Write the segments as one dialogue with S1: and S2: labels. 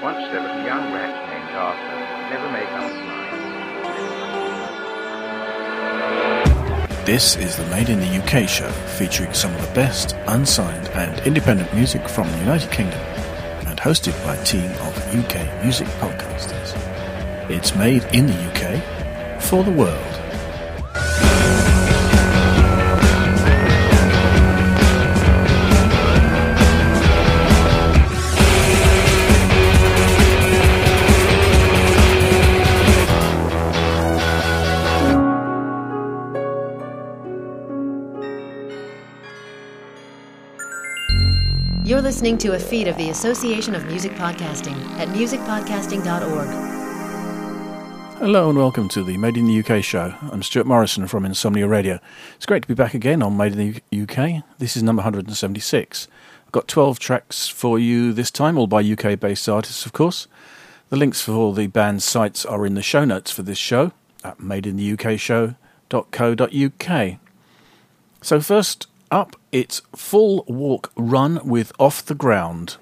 S1: Once there was a young rat named Arthur never make up his mind.
S2: This is the Made in the UK show, featuring some of the best unsigned and independent music from the United Kingdom, and hosted by a team of UK music podcasters. It's made in the UK for the world.
S3: Listening to a feed of the Association of Music Podcasting at musicpodcasting.org.
S2: Hello and welcome to the Made in the UK show. I'm Stuart Morrison from Insomnia Radio. It's great to be back again on Made in the UK. This is number 176. I've got 12 tracks for you this time, all by UK based artists, of course. The links for all the band's sites are in the show notes for this show at madeintheUKshow.co.uk. So, first up, it's Fall Walk Run with Off the Ground.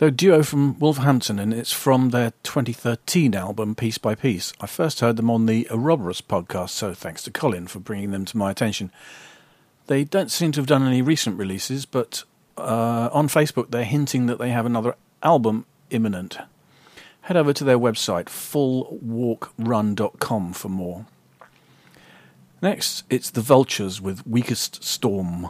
S4: A
S2: duo from Wolverhampton and it's from their 2013 album Piece by Piece. I first heard them on the Ouroboros podcast, so thanks to Colin for bringing them to my attention. They don't seem to have done any recent releases, but uh, on Facebook they're hinting that they have another album imminent. Head over to their website, fallwalkrun.com, for more. Next, it's The Vultures with Weakest Storm.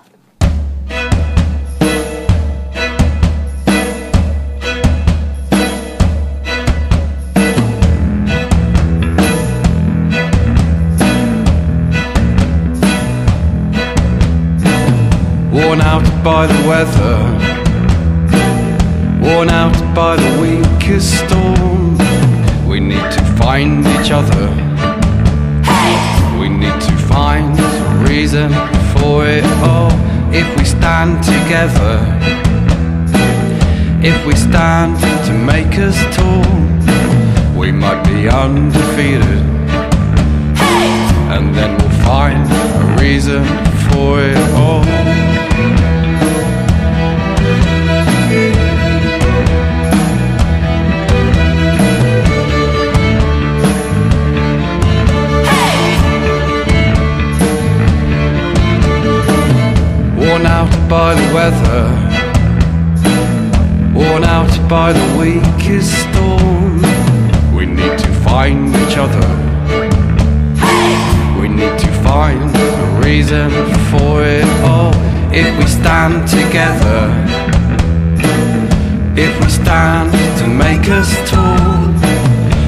S5: By the weather, worn out by the weakest storm. We need to find each other. We need to find a reason for it all. If we stand together, if we stand to make us tall, we might be undefeated. And then we'll find a reason for it all. By the weather, worn out by the weakest storm. We need to find each other. We need to find a reason for it all. If we stand together, if we stand to make us tall,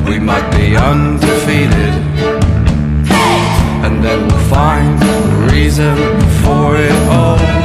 S5: we might be undefeated. And then we'll find a reason for it all.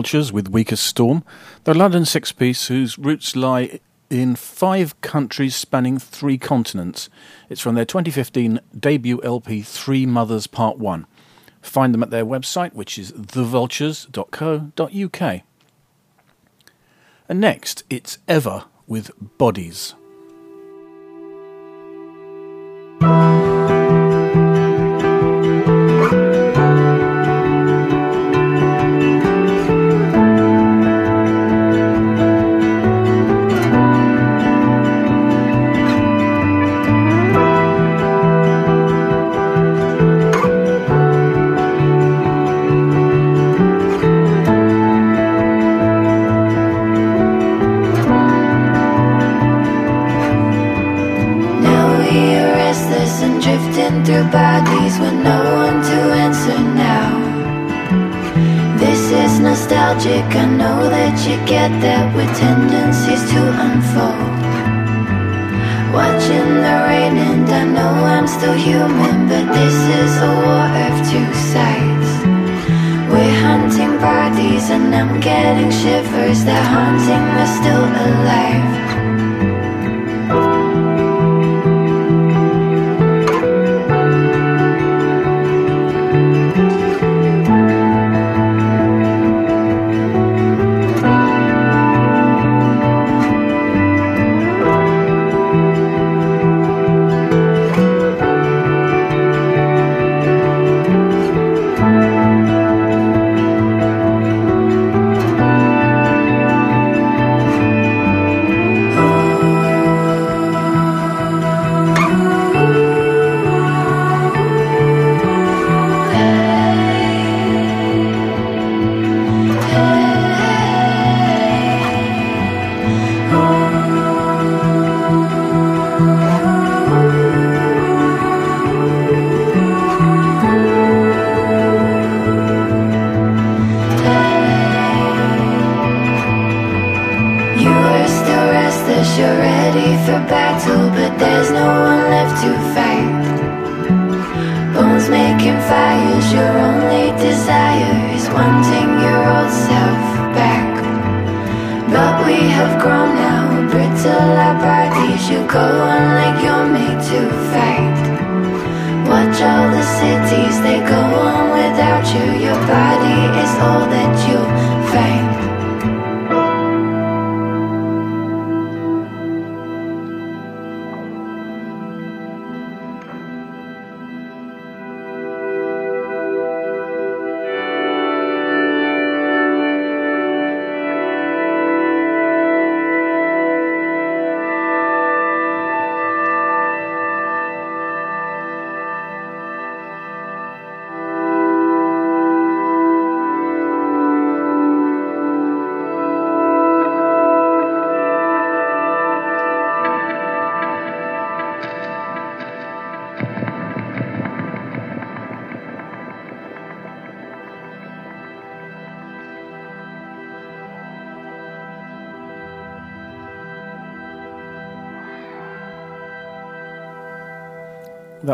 S2: Vultures with Weakest Storm, the London six piece whose roots lie in five countries spanning three continents. It's from their 2015 debut LP Three Mothers Part 1. Find them at their website, which is thevultures.co.uk. And next, it's Ever with Bodies.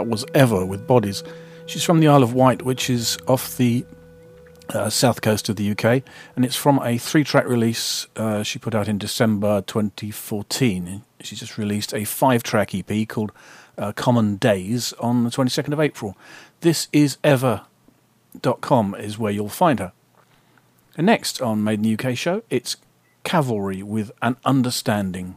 S6: Was Ever with Bodies. She's from the Isle of Wight, which is off the uh, south coast of the UK, and it's from a three track release uh, she put out in December 2014. She just released a five track EP called uh, Common Days on the 22nd of April. This is ever.com, is where you'll find her. And next on Made in UK show, it's Cavalry with an Understanding.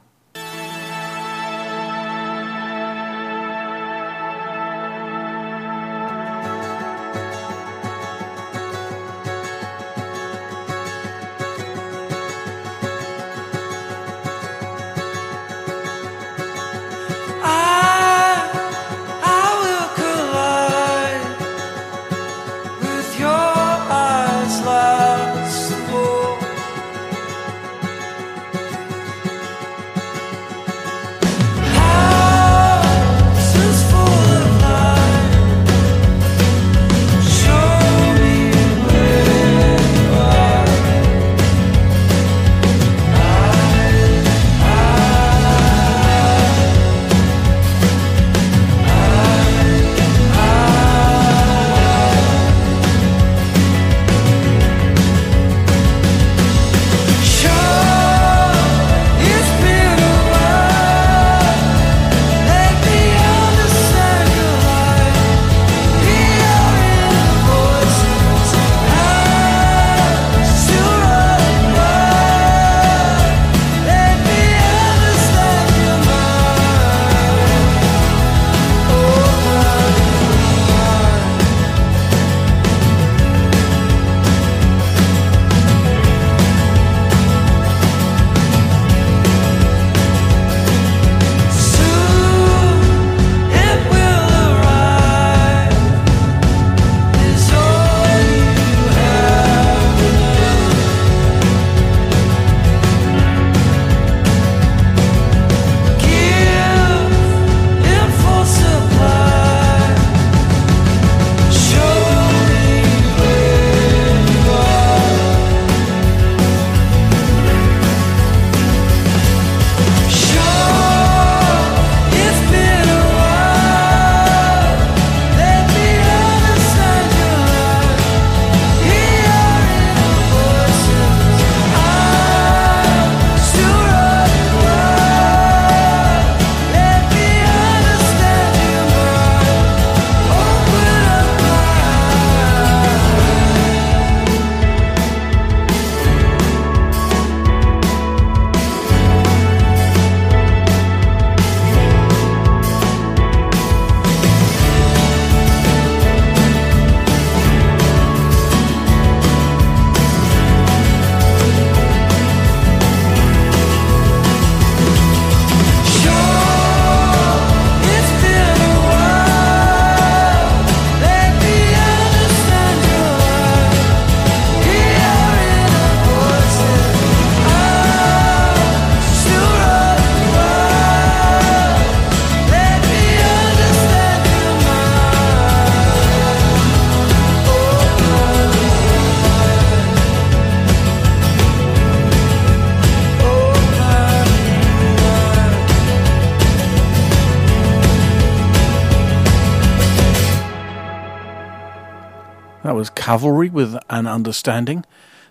S6: Cavalry with an Understanding.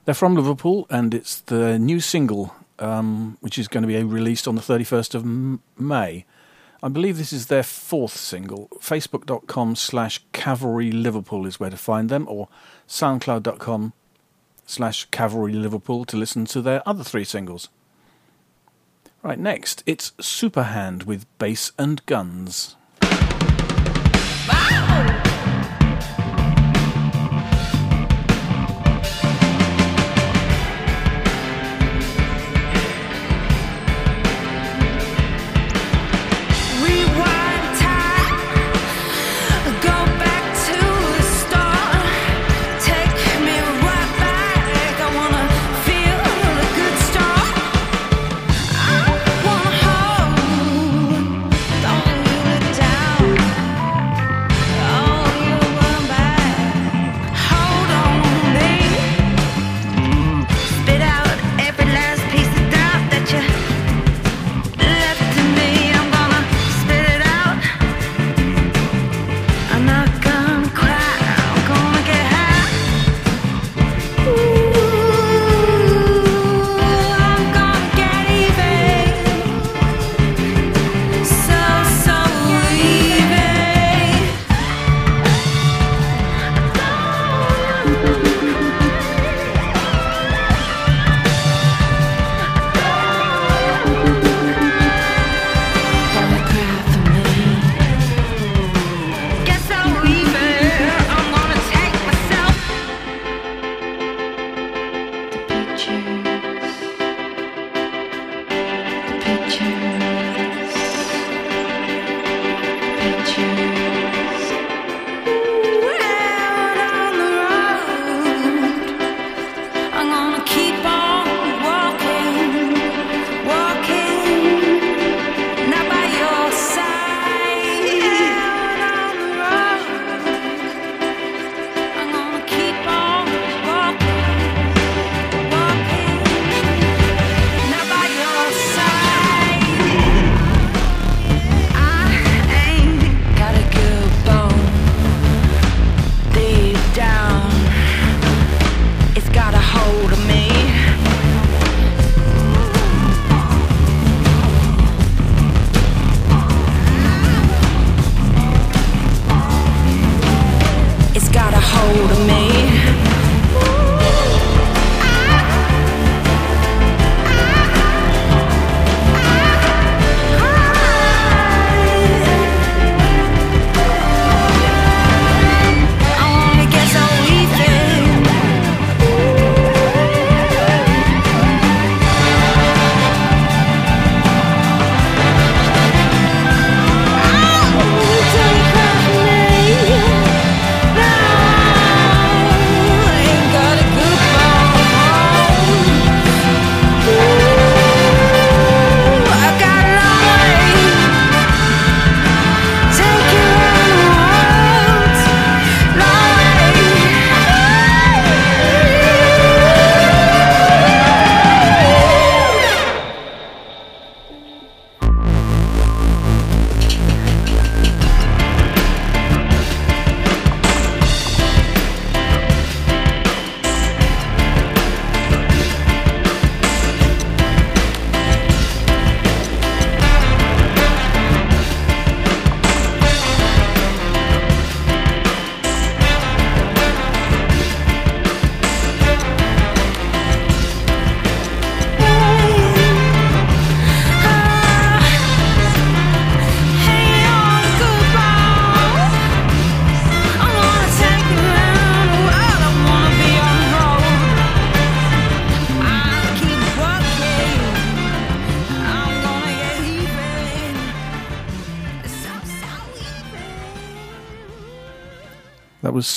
S6: They're from Liverpool, and it's the new single, um, which is going to be released on the 31st of May.
S7: I believe this is their fourth single. Facebook.com slash Cavalry Liverpool is where to find them, or SoundCloud.com slash Cavalry Liverpool to listen to their other three singles. Right, next, it's Superhand with Bass and Guns.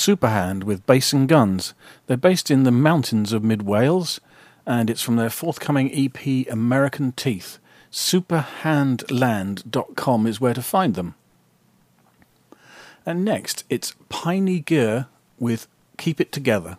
S7: Superhand with Bass and Guns. They're based in the mountains of mid Wales, and it's from their forthcoming EP American Teeth. Superhandland.com is where to find them. And next, it's Piney Gear with Keep It Together.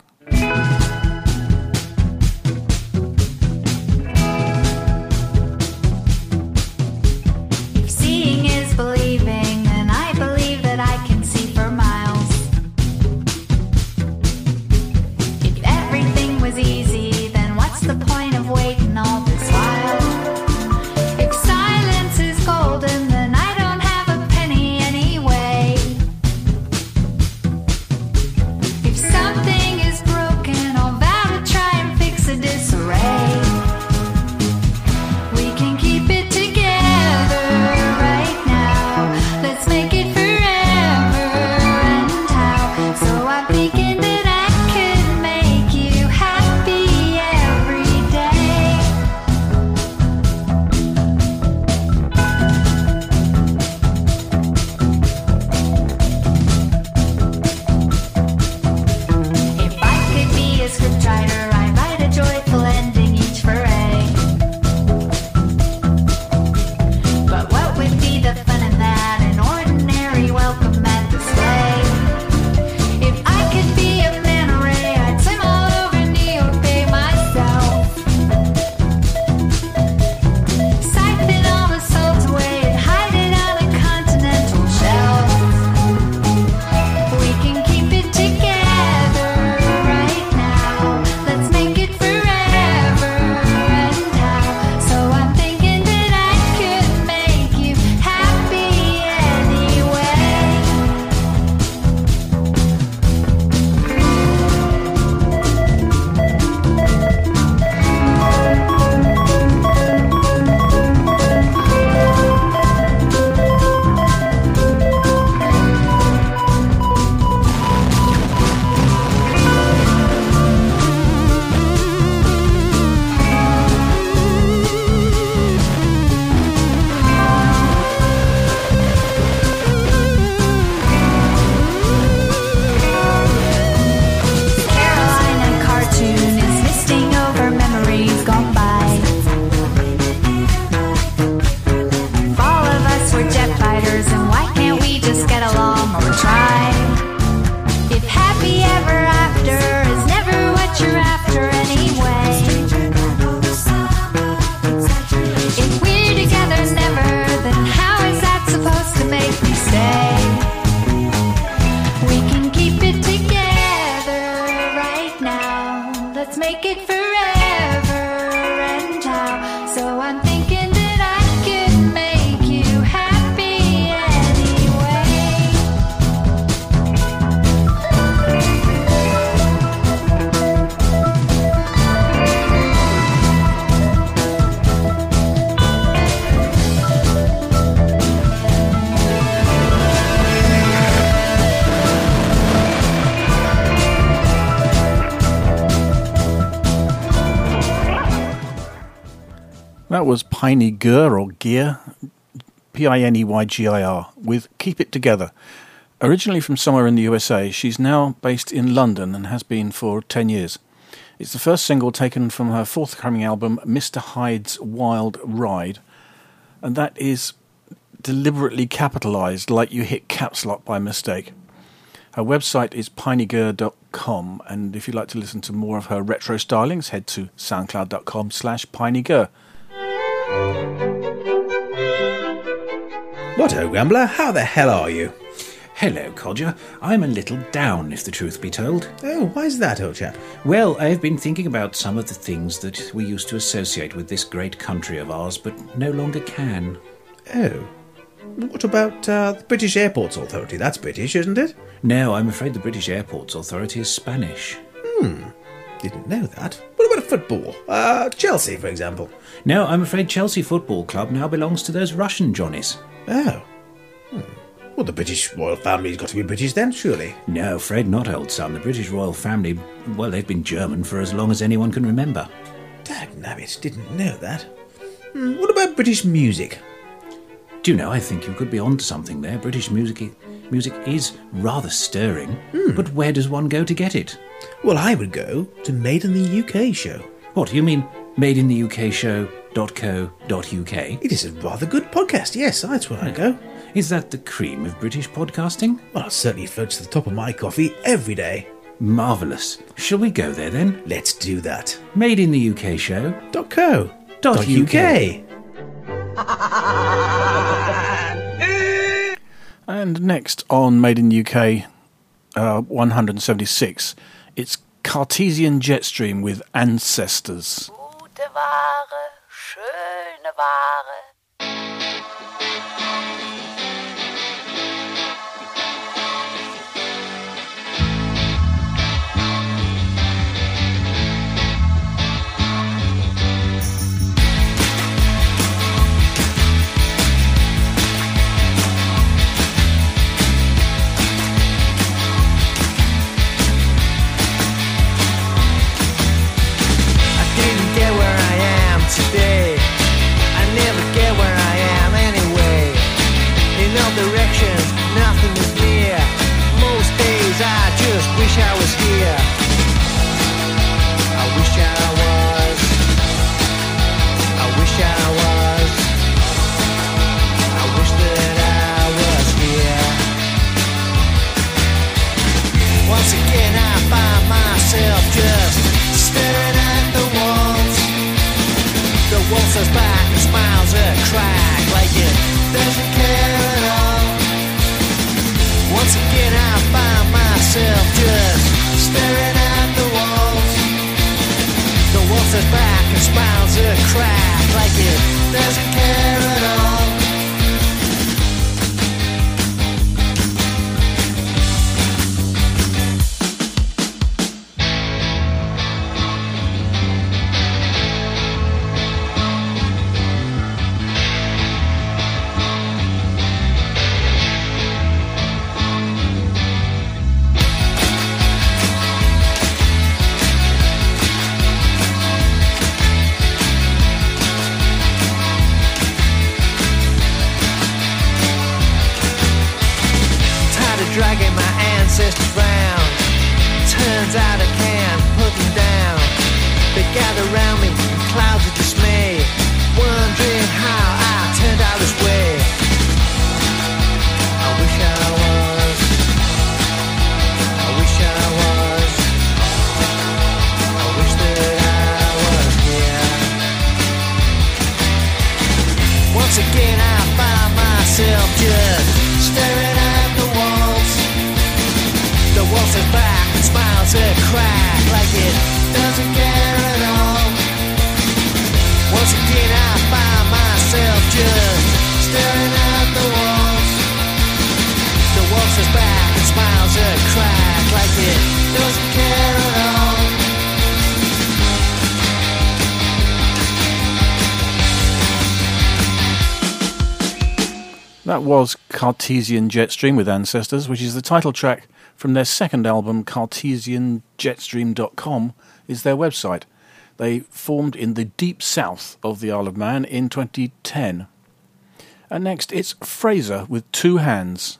S8: That was
S2: Piney Gur or Gear, P I N E Y G I R, with Keep It Together. Originally from somewhere in the USA, she's now based in London and has been for 10 years. It's the first single taken from her forthcoming album, Mr. Hyde's Wild Ride, and that is deliberately capitalized like you hit caps lock by mistake. Her website is pineygir.com, and if you'd like to listen to more of her retro stylings, head to soundcloud.com slash pineygir.
S9: What, oh, Grumbler? How the hell are you?
S10: Hello, Codger. I'm a little down, if the truth be told.
S9: Oh, why's that, old chap?
S10: Well, I've been thinking about some of the things that we used to associate with this great country of ours, but no longer can.
S9: Oh. What about uh, the British Airports Authority? That's British, isn't it?
S10: No, I'm afraid the British Airports Authority is Spanish.
S9: Didn't know that. What about football? Uh, Chelsea, for example.
S10: No, I'm afraid Chelsea Football Club now belongs to those Russian Johnnies.
S9: Oh. Hmm. Well, the British royal family's got to be British then, surely.
S10: No, Fred, not old son. The British royal family, well, they've been German for as long as anyone can remember.
S9: Dagnabbit, didn't know that. Hmm, what about British music?
S10: Do you know, I think you could be onto something there. British music, music is rather stirring, hmm. but where does one go to get it?
S9: Well, I would go to Made in the UK show.
S10: What, you mean made in the UK show.co.uk?
S9: It is a rather good podcast, yes, that's where I go. Hmm.
S10: Is that the cream of British podcasting?
S9: Well, it certainly floats to the top of my coffee every day.
S10: Marvellous. Shall we go there then?
S9: Let's do that.
S10: Made in the UK show.
S9: Dot co.
S10: Dot
S9: Dot
S10: UK.
S2: And next on Made in UK uh, 176, it's Cartesian Jetstream with Ancestors.
S11: Gute Ware, schöne Ware.
S4: Says back and smiles a crack like it doesn't care at all. Once again, I find myself just staring. Wall back and smiles a crack like it doesn't care at all.
S2: Cartesian Jetstream with Ancestors, which is the title track from their second album, CartesianJetstream.com, is their website. They formed in the deep south of the Isle of Man in 2010. And next, it's Fraser with Two Hands.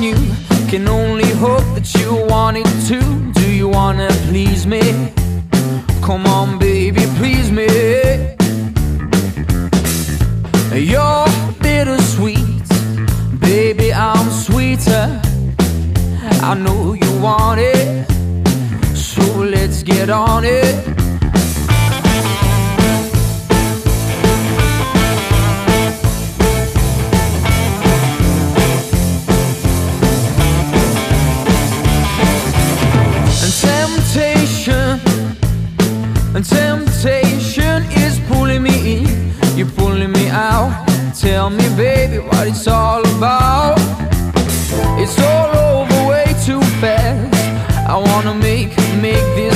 S12: on you. Can only hope that you want it to. Do you wanna please me? Come on, baby, please me. You're bittersweet, baby, I'm sweeter. I know you want it, so let's get on it. And temptation is pulling me in, you're pulling me out. Tell me, baby, what it's all about. It's all over way too fast. I wanna make, make this.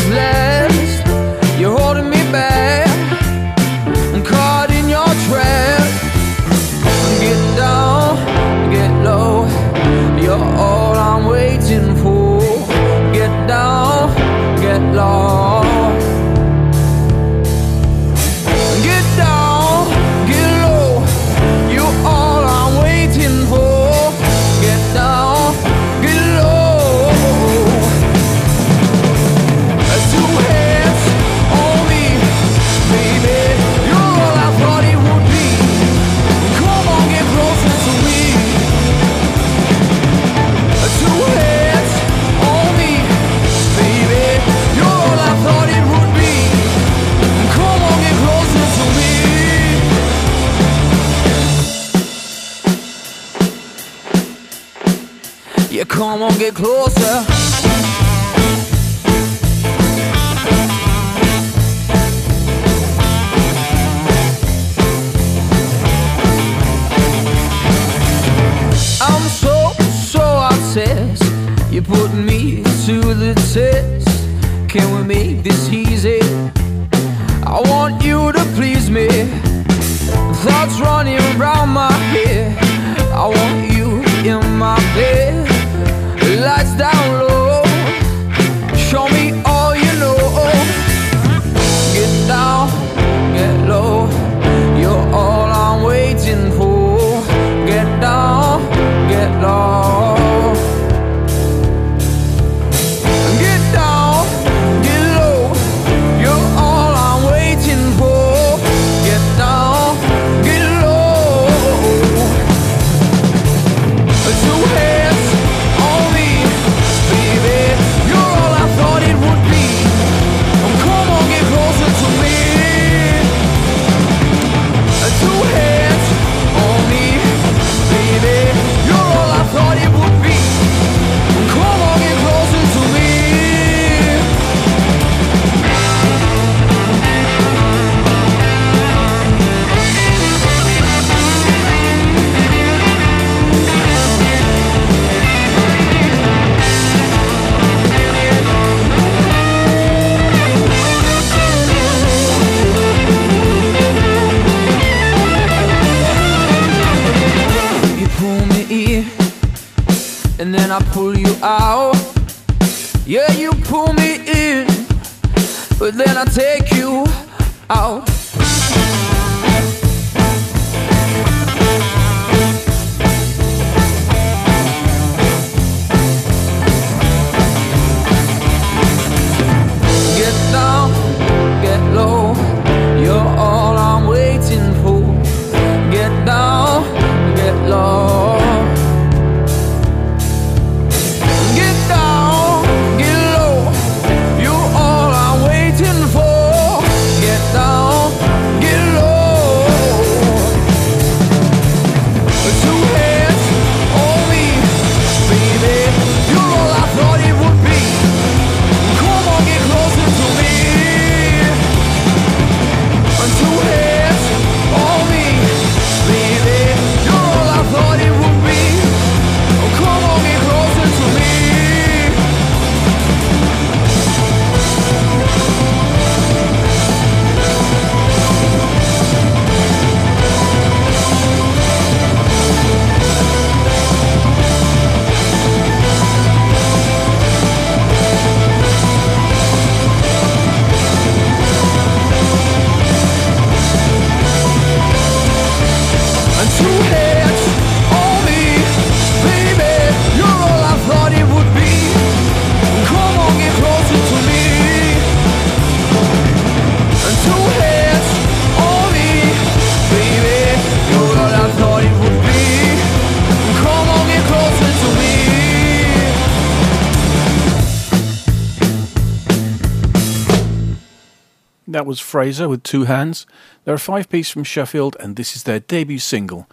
S6: Was Fraser with Two Hands. They're a five piece from Sheffield, and this is their debut single.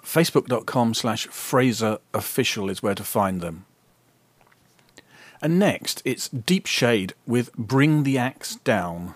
S6: Facebook.com slash Fraser Official is where to find them. And next, it's Deep Shade with Bring the Axe Down.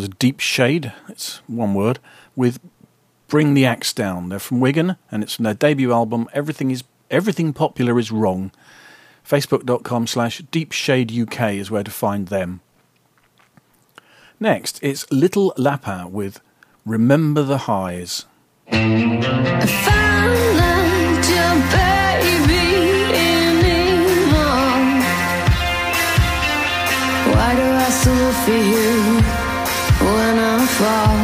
S6: Was Deep Shade, it's one word, with Bring the Axe Down. They're from Wigan and it's from their debut album, Everything is Everything Popular is Wrong. Facebook.com slash Deep Shade UK is where to find them. Next, it's Little Lapin with Remember the Highs.
S7: Why do I found your fall.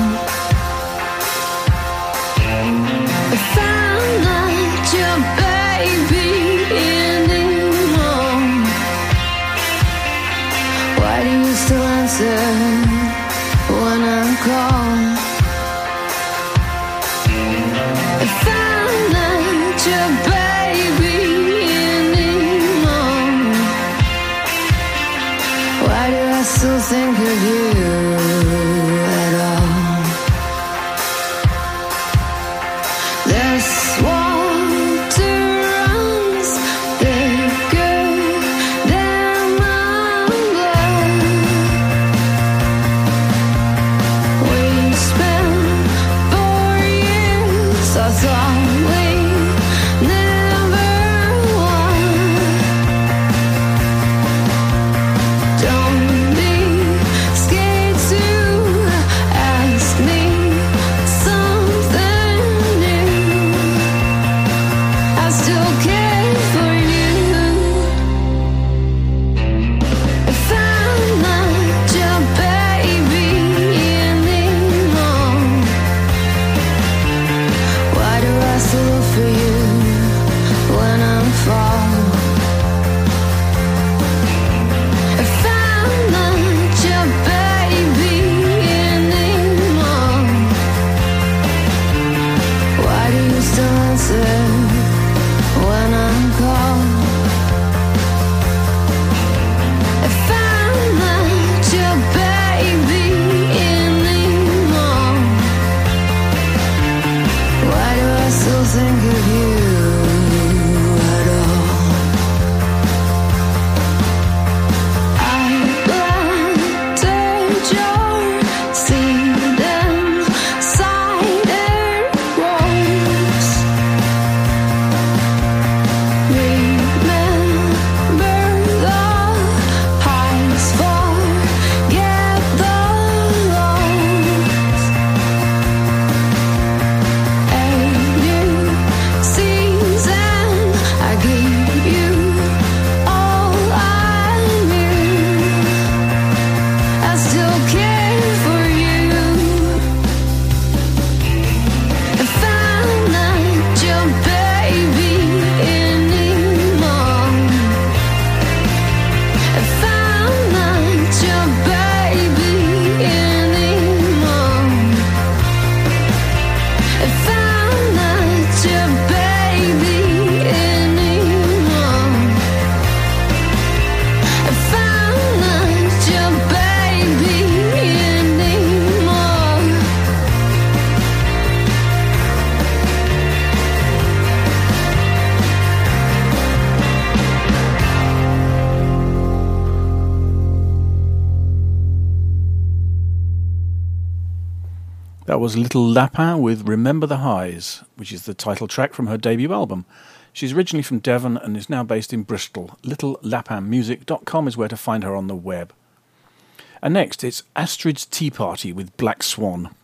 S2: Little Lapin with Remember the Highs, which is the title track from her debut album. She's originally from Devon and is now based in Bristol. LittleLapinmusic.com is where to find her on the web. And next, it's Astrid's Tea Party with Black Swan.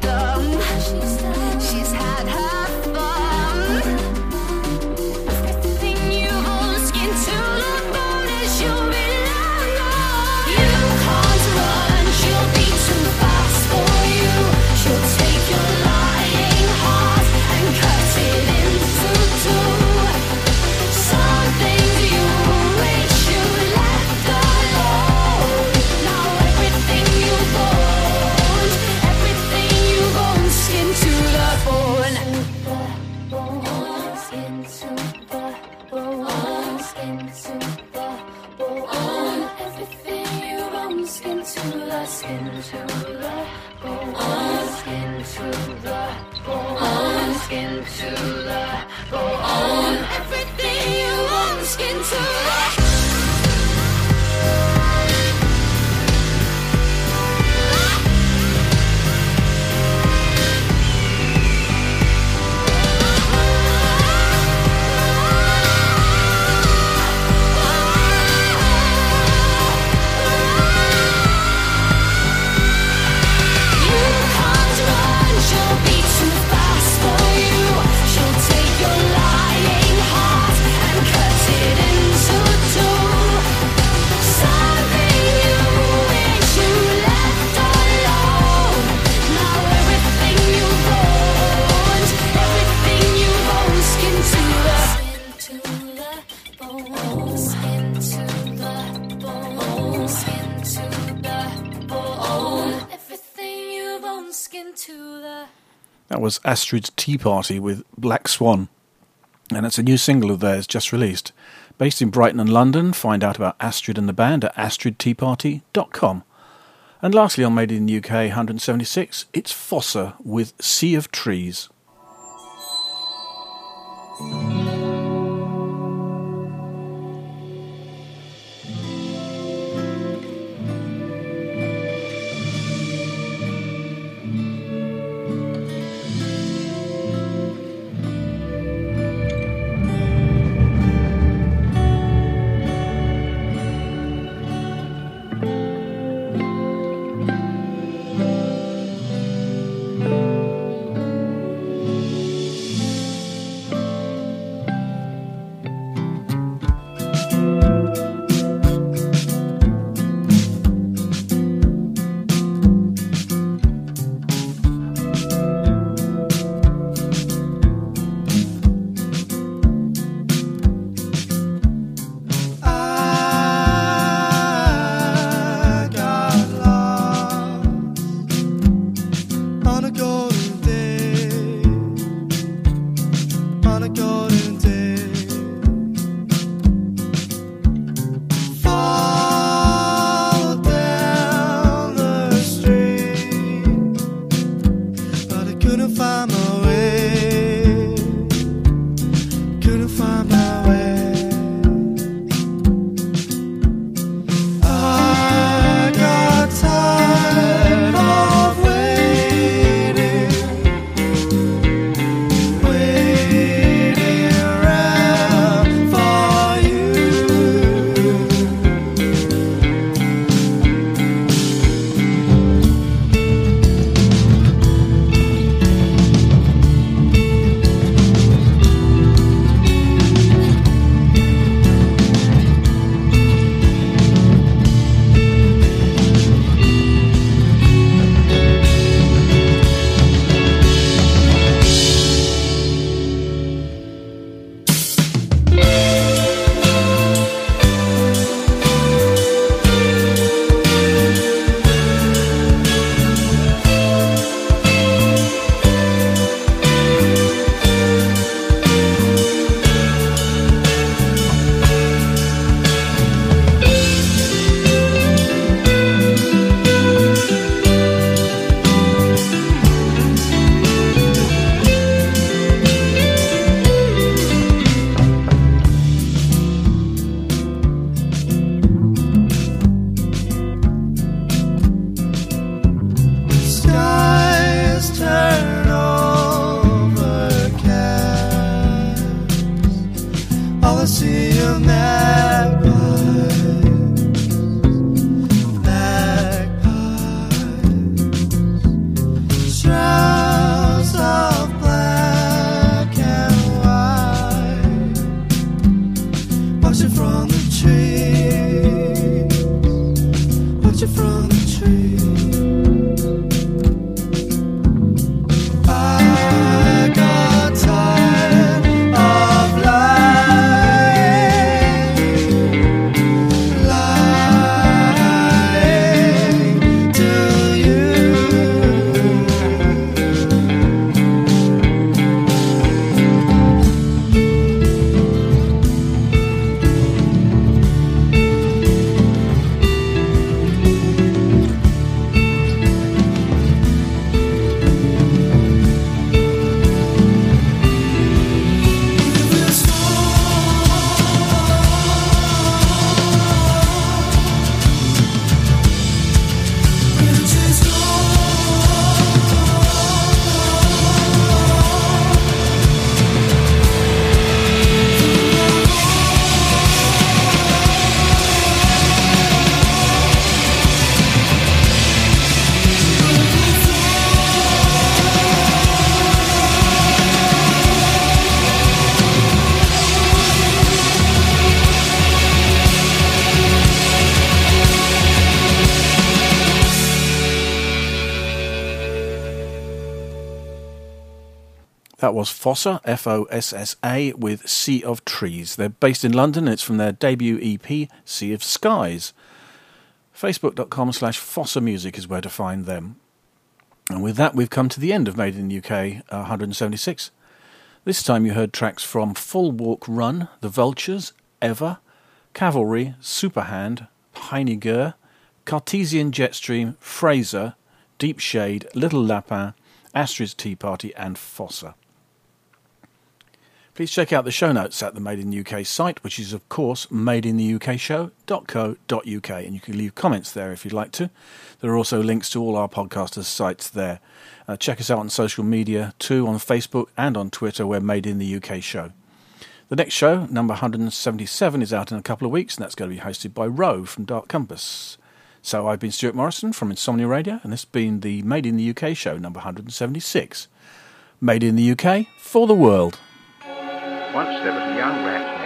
S11: dumb. She's had her.
S2: That was Astrid's Tea Party with Black Swan, and it's a new single of theirs just released. Based in Brighton and London, find out about Astrid and the band at astridteaparty.com. And lastly, on Made in the UK 176, it's Fossa with Sea of Trees. Couldn't find. Fossa, F O S S A, with Sea of Trees. They're based in London. It's from their debut EP, Sea of Skies. Facebook.com slash Fossa Music is where to find them. And with that, we've come to the end of Made in the UK uh, 176. This time you heard tracks from Fall Walk Run, The Vultures, Ever, Cavalry, Superhand, Piney Gir, Cartesian Jetstream, Fraser, Deep Shade, Little Lapin, Astrid's Tea Party, and Fossa. Please check out the show notes at the Made in the UK site, which is, of course, madeintheUKshow.co.uk, and you can leave comments there if you'd like to. There are also links to all our podcasters' sites there. Uh, check us out on social media too, on Facebook and on Twitter, we're Made in the UK Show. The next show, number 177, is out in a couple of weeks, and that's going to be hosted by Roe from Dark Compass. So I've been Stuart Morrison from Insomnia Radio, and this has been the Made in the UK show, number 176. Made in the UK for the world.
S1: Once there was a young rat